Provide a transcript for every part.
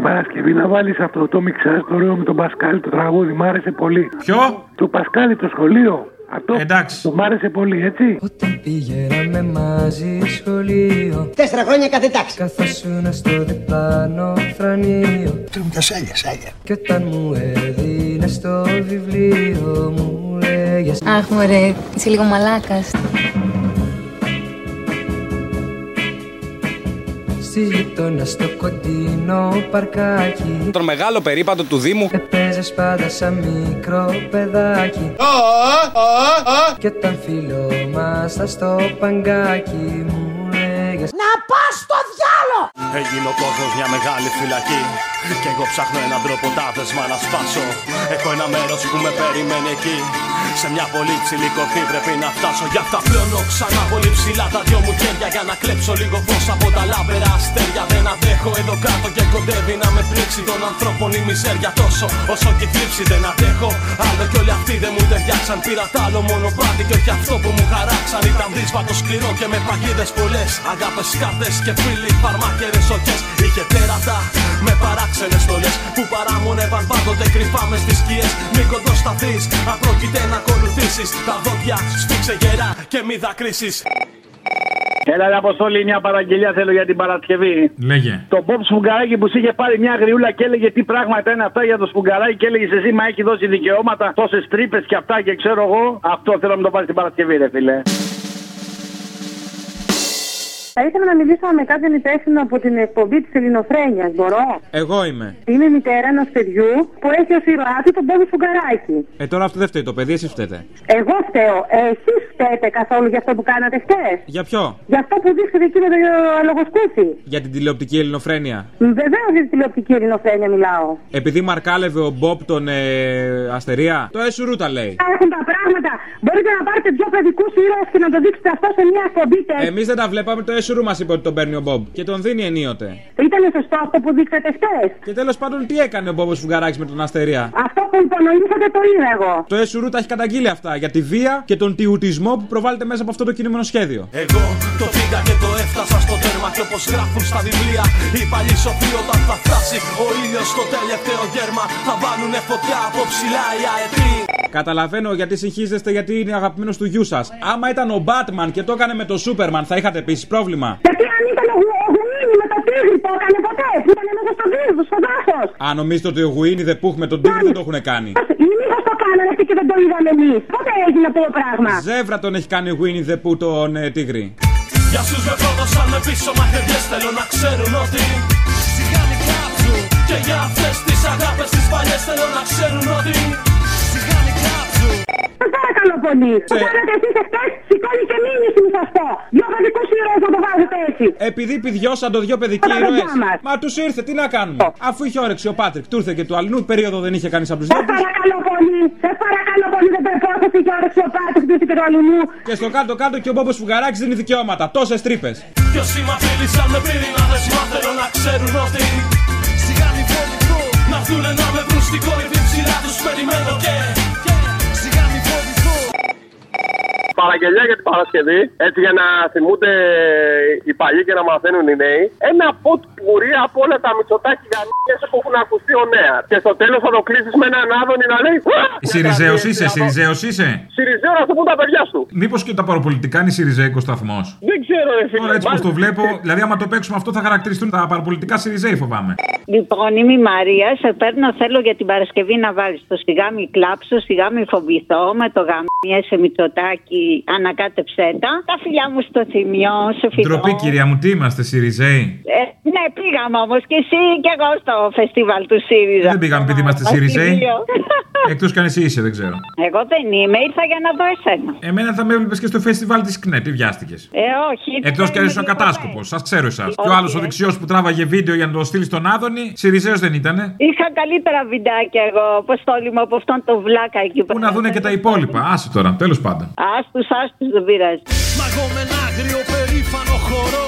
την Παρασκευή να βάλεις αυτό το μιξάζ το ωραίο με τον Πασκάλη το τραγούδι. Μ' άρεσε πολύ. Ποιο; Το Πασκάλη το σχολείο. Αυτό Εντάξει. το μ' άρεσε πολύ, έτσι. Όταν πήγαμε μαζί σχολείο Τέσσερα χρόνια κάθε τάξη. Καθόσουνα στο διπλάνο φρανείο Θέλουμε και σάλια, σάλια. Κι όταν μου έδινες το βιβλίο μου λέγες Αχ, μωρέ, είσαι λίγο μαλάκας. Γειτόνα στο κοντινό παρκάκι. Τον μεγάλο περίπατο του Δήμου. Έπαιζες πάντα σαν μικρό παιδάκι. Κι όταν φίλο μας στο παγκάκι μου λέγες Να πας στο διάλο! Έγινε ο κόσμο μια μεγάλη φυλακή. Κι εγώ ψάχνω έναν τρόπο τα δεσμά να σπάσω. Έχω ένα μέρος που με περιμένει εκεί. Σε μια πολύ ψηλή κορφή πρέπει να φτάσω. Γι' αυτά πλώνω ξανά πολύ ψηλά τα δυο μου χέρια. Για να κλέψω λίγο φως από τα λάμπερα αστέρια. Δεν αντέχω εδώ κάτω και κοντεύει να με πλήξει των ανθρώπων η μιζέρια τόσο. Όσο και η θλίψη δεν αντέχω. Άλλο κι όλοι αυτοί δεν μου ταιριάξαν. Πήρα τ' άλλο μονοπάτι και όχι αυτό που μου χαράξαν. Ήταν δύσβατο σκληρό και με παγίδες πολλές. Αγάπες κάρτες και φίλοι φαρμάκερε οκέ. Είχε τέρατα με παράξενες στολές που παράμονευαν πάντοτε κρυφά μες στις σκιές. Μην κοντοσταθείς, αν πρόκειται να ακολουθήσεις. Τα δόντια σφίξε γερά και μη δακρύσεις. Έλα, ρε Αποστόλη, μια παραγγελία θέλω για την Παρασκευή. Λέγε. Το Μπομπ Σφουγγαράκι που σου είχε πάρει μια γριούλα και έλεγε τι πράγματα είναι αυτά για το Σφουγγαράκι και έλεγε εσύ μα έχει δώσει δικαιώματα, τόσες τρύπες και αυτά και ξέρω εγώ. Αυτό θέλω να μου το πάρεις την Παρασκευή, ρε φίλε. Θα ήθελα να μιλήσω με κάποιον υπεύθυνο από την εκπομπή της Ελληνοφρένειας. Μπορώ; Εγώ είμαι. Είμαι μητέρα ενός παιδιού που έχει ως ηρωάτη τον Μπόμπι Φουγκαράκη. Ε, τώρα αυτό δεν φταίει το παιδί, εσύ φταίτε. Εγώ φταίω. Εσείς φταίτε καθόλου για αυτό που κάνατε χτες; Για ποιο; Για αυτό που δείξατε εκεί με το λογοσκούφι. Για την τηλεοπτική ελληνοφρένεια. Βεβαίως για την τηλεοπτική ελληνοφρένεια μιλάω. Επειδή μαρκάλευε ο Μπομπ τον ε, Αστερία, το Εσουρού τα λέει. Έχουν τα πράγματα. Μπορείτε να πάρετε δύο παιδικούς ήρωες και να το δείξετε αυτό σε μια εκπομπή τέτοια. Εμείς δεν τα βλέπαμε, το Εσουρού μας είπε ότι τον παίρνει ο Μπομπ και τον δίνει ενίοτε. Ήταν σωστό αυτό που δείξατε χτε. Και τέλος πάντων, τι έκανε ο Μπόμπο Φουγγαράκης με τον Αστερία; Αυτό που υπονοήσατε το είδα εγώ. Το Εσουρού τα έχει καταγγείλει αυτά για τη βία και τον τιουτισμό που προβάλλεται μέσα από αυτό το κινούμενο σχέδιο. Εγώ το πήγα και το έφτασα στο τέρμα και όπως γράφουν στα βιβλία Οι παλιοί σοφοί όταν θα φτάσει ο ήλιος στο τελευταίο γέρμα Θα βάλουνε φωτιά από ψηλά οι αετοί Καταλαβαίνω γιατί συγχύζεστε γιατί είναι αγαπημένος του γιού σας. Άμα ήταν ο Batman και το έκανε με το Σούπερμαν, θα είχατε επίσης πρόβλημα. Γιατί αν ήταν ο Γουίνι με το τίγρη το έκανε ποτέ. Που ήταν μέσα στο δίδο, στο δάσο. Αν νομίζετε ότι ο Γουίνι δεν πουχ με τον Τίγρη δεν το έχουν κάνει. Ή μήπως το κάνανε αυτοί και δεν το είδαμε εμείς. Πότε έγινε αυτό το πράγμα. Ζεύρα τον έχει κάνει ο Γουίνι δεν που τον ε, Τίγρη. Για σους με πρόδωσαν με πίσω μαχαιριές θέλω να ξέρουν ότι Σιγά μη κάψουν Και για αυτές τις αγάπες τις παλιές θέλω να ξέρουν ότι Σιγά μη κάψουν Σα παρακαλώ πολύ. Το κάνατε εσείς εχθές, σηκώνει και μήνυση μου σα πω. Δυο παιδικούς ήρωες να το βάζετε έτσι. Επειδή πηδιώσαν το δυο παιδικοί Τα ήρωες. παιδιά μας. Μα τους ήρθε, τι να κάνουμε; Αφού είχε όρεξη ο Πάτρικ, του ήρθε και του αλλού περίοδο δεν είχε κανείς από τους Σε δυο τους. παρακαλώ πολύ. Σε παρακαλώ πολύ. Δεν πρέπει να έχει και όρεξη ο Πάτρικ του και του αλλού. Και στο κάτω-κάτω και ο Μπόμπος Φουγαράκη δίνει δικαιώματα. Τόσες τρύπες. Κι όσοι μ' απείλησαν με πυρηνάδες μα θέλω να ξέρουν ότι Σιγά μη φοβηθώ Να έρθουνε να με βρουν στην κορυφή ψηλά τους περιμένω και Παραγγελία για την Παρασκευή, έτσι για να θυμούνται οι παλιοί και να μαθαίνουν οι νέοι. Ένα ποτ πουρί από όλα τα μυτσοτάκι γαμιές που έχουν ακουστεί ο νέα. Και στο τέλος θα το κλείσεις με έναν άδωνη να λέει. «Α, Σιριζέος να είσαι, τα δει, Σιριζέος είσαι; Σιριζέος να το πούν τα παιδιά σου. Μήπως και τα παραπολιτικά είναι Σιριζέικο σταθμό. Δεν ξέρω, ρε φίλε. Τώρα έτσι πώ Μάλιστα. το βλέπω, δηλαδή άμα το παίξουμε αυτό θα χαρακτηριστούν τα παραπολιτικά Σιριζέοι φοβάμαι. Λοιπόν, είμαι η Μαρία. Σε παίρνω, θέλω για την Παρασκευή να βάλεις το σιγά μη κλάψω, σιγά μη φοβηθώ με το γαμιέ σε μυτσοτάκι, ανακάτεψέ τα. Τα φιλιά μου στο θυμιό, σε φιλό. Ντροπή κυρία μου, τι είμαστε Σιριζέοι; Ε, ναι, πήγαμε όμως και εσύ και εγώ στο φεστιβάλ του ΣΥΡΙΖΑ. Δεν πήγαμε επειδή είμαστε Στο Σιριζέοι; Θυμίο. Εκτός κι αν εσύ είσαι, δεν ξέρω. Εγώ δεν είμαι, ήρθα για να δω εσένα. Εμένα θα με έβλεπες και στο φεστιβάλ της ΚΝΕ, τι βιάστηκες. Ε, όχι. Εκτός κι αν είμαι ήσουν τίποτα. κατάσκοπος, σας ξέρω εσάς. Και ο Όχι, άλλος ο ε. δεξιός που τράβαγε βίντεο για να το στείλει στον Άδωνη, Σιριζέος δεν ήτανε. Είχα καλύτερα βιντεάκια εγώ, αποστόλη μου, από αυτόν τον βλάκα εκεί Πού να δούνε και τα υπόλοιπα. Άσε τώρα, τέλος πάντων. Άστου, άστου, δεν πειράζει. Μα εγώ με ένα άγριο περήφανο χορό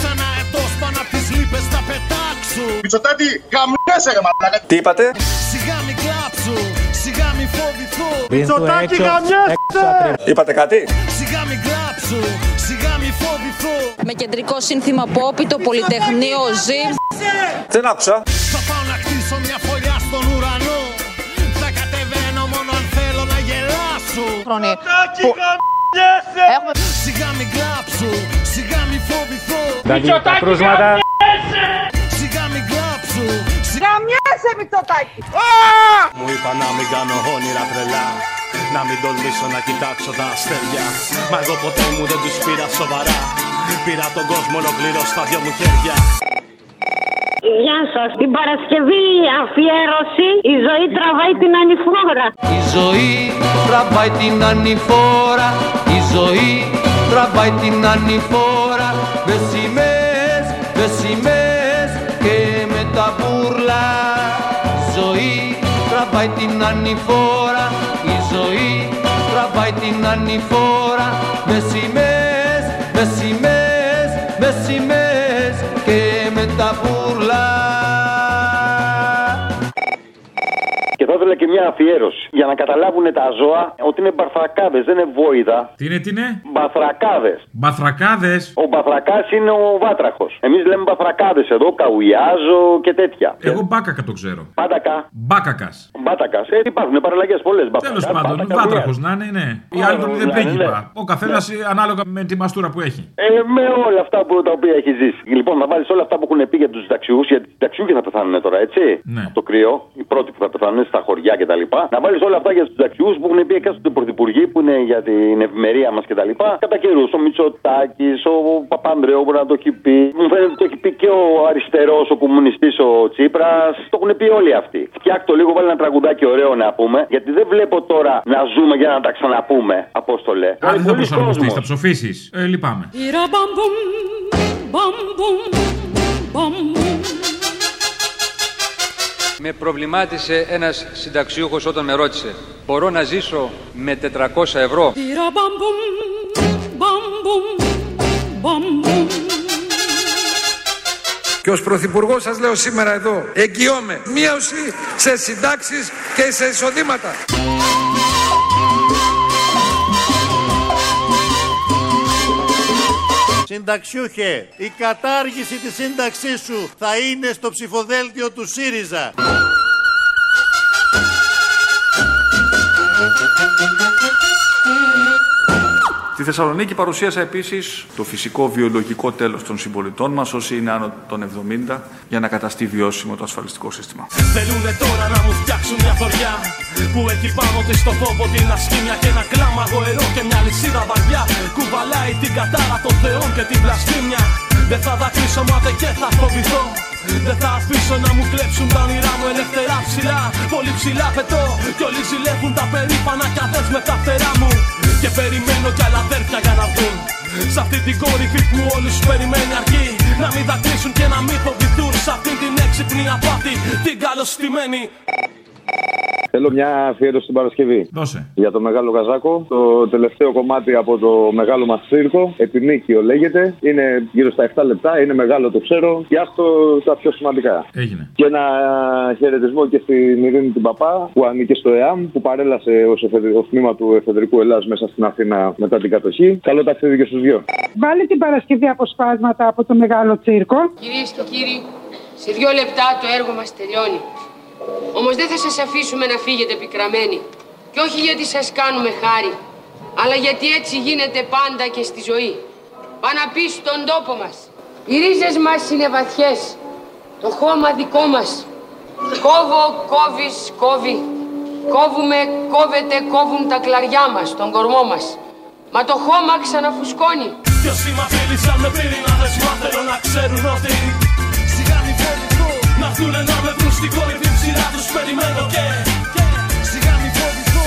Σαν αετός πάνω απ' τις λύπες θα πετάξω Μητσοτάτη, γαμιέσαι ρε μαλάκα. Τι είπατε; Σιγά μη κλάψω, σιγά μη φοβηθώ Μητσοτάτη, γαμιέσαι. Είπατε κάτι; Σιγά μη κλάψω, σιγά μη φοβηθώ Με κεντρικό σύνθημα Πόπι, το Πολυτεχνείο ζει. Δεν άκουσα. Θα πάω γελάσω Πρωτάκι Έχουμε... Σιγά μην κλάψω, σιγά μην φοβηθώ Δηλαδή τα κρούσματα. Σιγά μην κλάψω, σιγά Γαμιέσαι Μητσοτάκη Μου είπα να μην κάνω όνειρα τρελά Να μην τολμήσω να κοιτάξω τα αστέρια. Μα εγώ ποτέ μου δεν τους πήρα σοβαρά. Πήρα τον κόσμο ολοκληρώ στα δυο μου χέρια Γεια σας. Την Παρασκευή αφιέρωση η ζωή τραβάει την ανηφόρα. Η ζωή τραβάει την ανηφόρα. Η ζωή τραβάει την ανηφόρα. Μες σημαίες, μες σημαίες και με τα μπούρλα Η ζωή τραβάει την ανηφόρα. Η ζωή τραβάει την ανηφόρα. Μες σημαίες, μες σημαίες, μες σημαίες και με τα μπούρλα Και θα ήθελα και μια αφιέρωση για να καταλάβουν τα ζώα ότι είναι μπαθρακάδε, δεν είναι βόηδα. Τι είναι, τι είναι; Μπαθρακάδες. Μπαθρακάδες; Ο μπαθρακάς είναι ο βάτραχος. Εμείς λέμε μπαθρακάδες εδώ, καουλιάζο και τέτοια. Εγώ μπάκακα το ξέρω. Πάντακα. Μπάκακας. Μπάτακας. Ε, υπάρχουν παραλλαγές πολλές. Τέλος πάντων, βάτραχος να είναι, ναι. Οι άλλοι τον είναι ναι, πρίγκιπα. ναι. Ο καθένας ανάλογα με τη μαστούρα που έχει. Ε, με όλα αυτά που, τα οποία έχει ζήσει. Λοιπόν, να βάλεις όλα αυτά που έχουν πει για τους συνταξιού, γιατί οι συνταξιούχοι θα πεθάνουν τώρα, έτσι. Ναι. Από το κρύο, οι πρώτοι που θα πεθάνουν στα χωριά κτλ. Να βάλεις όλα αυτά για τους συνταξιού που έχουν πει εκάστοτε πρωθυπουργοί που είναι για την ευημερία μας κτλ. Κατά καιρούς, ο Μητσοτάκης, ο Παπανδρέου μπορεί να το έχει πει. Μου φαίνεται ότι το έχει πει και ο αριστερός, ο κομμουνιστής, ο Τσίπρας. Το έχουν πει όλοι αυτοί. Φτιάκτο λίγο, βάλει ένα τραγουδάκι ωραίο να πούμε, γιατί δεν βλέπω τώρα να ζούμε για να τα ξαναπούμε, Απόστολε. Αν δεν θα Πολλοί προσαρμοστεί, κόσμος. θα ψοφήσει. Ε, λυπάμαι. Με προβλημάτισε ένας συνταξιούχος όταν με ρώτησε Μπορώ να ζήσω με 400 ευρώ; Και ως Πρωθυπουργός σας λέω σήμερα εδώ, εγγυώμαι μείωση σε συντάξεις και σε εισοδήματα. Συνταξιούχε, η κατάργηση της σύνταξής σου θα είναι στο ψηφοδέλτιο του ΣΥΡΙΖΑ. Στη Θεσσαλονίκη παρουσίασα επίσης το φυσικό βιολογικό τέλος των συμπολιτών μας, όσοι είναι άνω των 70, για να καταστεί βιώσιμο το ασφαλιστικό σύστημα. Θέλουνε τώρα να μου φτιάξουν μια θωριά Που έχει πάνω της στο φόβο την ασκήμια Και ένα κλάμα γοερό και μια λυσίδα βαριά. Κουβαλάει την κατάρα των θεών και την βλασφήμια. Δεν θα δακρύσω μάται και θα φοβηθώ. Δεν θα αφήσω να μου κλέψουν τα όνειρά μου ελευθερά ψηλά. Πολύ ψηλά πετώ Κι όλοι ζηλεύουν τα περήφανα κι αδές με τα φτερά μου Και περιμένω κι άλλα αδέρφια για να βγουν. Σ' αυτή την κορυφή που όλους περιμένει αρκεί. Να μην δακρύσουν και να μην φοβηθούν. Σ' αυτή την έξυπνη απάτη Την καλωστημένη Θέλω μια αφιέρωση στην Παρασκευή. Δώσε. Για το Μεγάλο Καζάκο. Το τελευταίο κομμάτι από το μεγάλο μας τσίρκο. Επινίκιο λέγεται. Είναι γύρω στα 7 λεπτά. Είναι μεγάλο το ξέρω. Και αυτό τα πιο σημαντικά. Έγινε. Και ένα χαιρετισμό και στην Ειρήνη την Παπά που ανήκε στο ΕΑΜ που παρέλασε ως τμήμα του Εφεδρικού Ελλάς μέσα στην Αθήνα μετά την κατοχή. Καλό ταξίδι και στους δυο. Βάλε την Παρασκευή αποσπάσματα από το μεγάλο τσίρκο. Κυρίες και κύριοι, σε δύο λεπτά το έργο μας τελειώνει. Όμως δεν θα σας αφήσουμε να φύγετε πικραμένοι. Και όχι γιατί σας κάνουμε χάρη, αλλά γιατί έτσι γίνεται πάντα και στη ζωή. Πάνω να πει στον τόπο μας. Οι ρίζες μας είναι βαθιές. Το χώμα δικό μας. Κόβω, κόβεις, κόβει. Κόβουμε, κόβεται, κόβουν τα κλαριά μας, τον κορμό μας. Μα το χώμα ξαναφουσκώνει. Κι όσοι μ' απείλησαν με πυρηνάδες Μα θέλω να ξέρουν ότι έρθουνε να με βρουν στην κορυφή ψηλά τους περιμένω και Σιγά μη φοβηθώ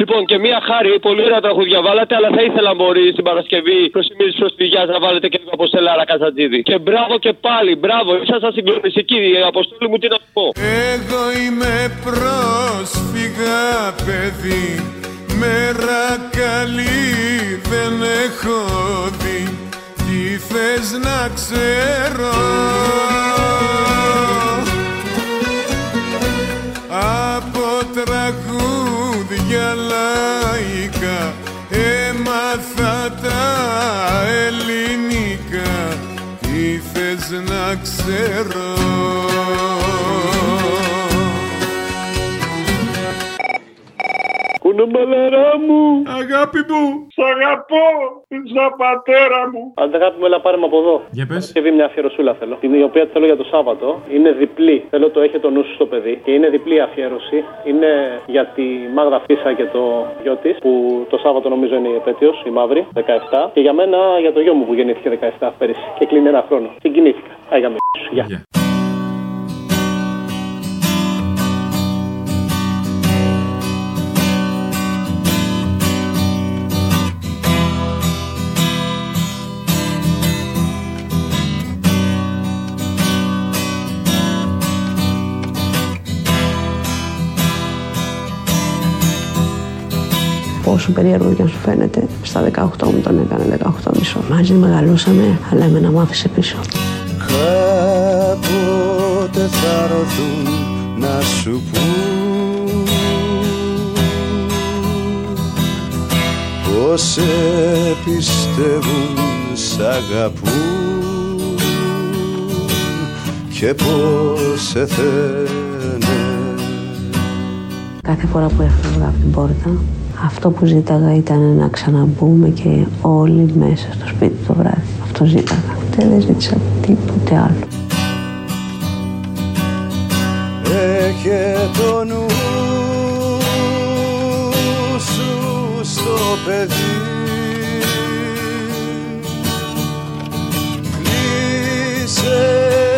Λοιπόν, και μία χάρη, πολύ ωραία τραγούδια βάλατε, αλλά θα ήθελα μπορεί στην Παρασκευή προς τιμή τη προσφυγιά να βάλετε και λίγο από Στελάρα Καζατζίδη. Και μπράβο και πάλι, μπράβο, ήσασταν συγκλονιστικοί. Η αποστόλη μου τι να πω. Εγώ είμαι πρόσφυγα παιδί Μέρα καλή δεν έχω δει Τι θες να ξέρω; Να ξέρω ξέρω Κουνομαλαρά μου. Αγάπη μου. Σ' αγαπώ. Σαν πατέρα μου. Αν δεν αγάπη μου, έλα πάρε με από εδώ. Για πες. Και μια αφιερωσούλα θέλω. Την οποία θέλω για το Σάββατο. Είναι διπλή. Θέλω το έχετε το νου σου στο παιδί. Και είναι διπλή αφιέρωση. Είναι για τη Μάγδα Φίσα και το γιο της. Που το Σάββατο νομίζω είναι η επέτειος, η μαύρη, 17. Και για μένα για το γιο μου που γεννήθηκε 17 πέρυσι. Και κλείνει ένα χρόνο. Συγκινήθηκα. Άγια με Γεια. Πόσο περίεργο και αν σου φαίνεται, στα 18 μου τον έκανε 18 μισό. Μαζί μεγαλώσαμε, αλλά εμένα μου άφησε πίσω. Κάποτε θα έρθουν να σου πούν Πως σε πιστεύουν, σ' αγαπούν και πως σε θένε Κάθε φορά που έφευγα από την πόρτα, αυτό που ζήταγα ήταν να ξαναμπούμε και όλοι μέσα στο σπίτι το βράδυ. Αυτό ζήταγα. Ούτε δεν ζήτησα τίποτε άλλο. Έχε το νου σου στο παιδί Κλείσε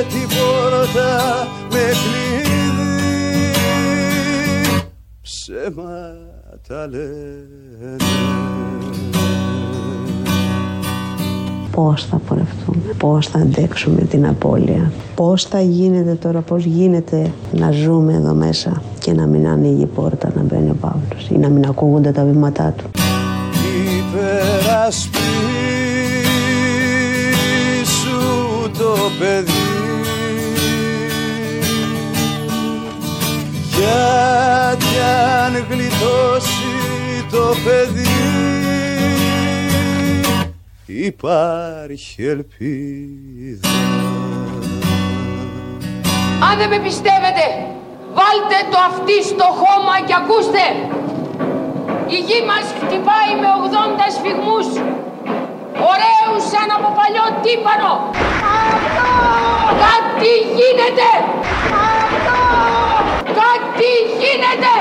την πόρτα με κλειδί Ψέματα λένε Πώς θα πορευτούμε, πώς θα αντέξουμε την απώλεια, πώς θα γίνεται τώρα, πώς γίνεται να ζούμε εδώ μέσα και να μην ανοίγει η πόρτα να μπαίνει ο Παύλος ή να μην ακούγονται τα βήματά του. υπερασπίσου το παιδί γλιτώσει το παιδί υπάρχει ελπίδα Αν δεν με πιστεύετε, βάλτε το αυτί στο χώμα και ακούστε. Η γη μας χτυπάει με 80 σφιγμούς. Ωραίους σαν από παλιό τύπανο. Κάτι γίνεται. Κάτι γίνεται.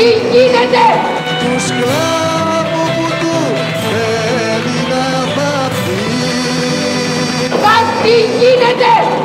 Κάτι γίνεται. Του σκλάβου που του θέλει να βαφτεί Κάτι γίνεται. Σκλάβου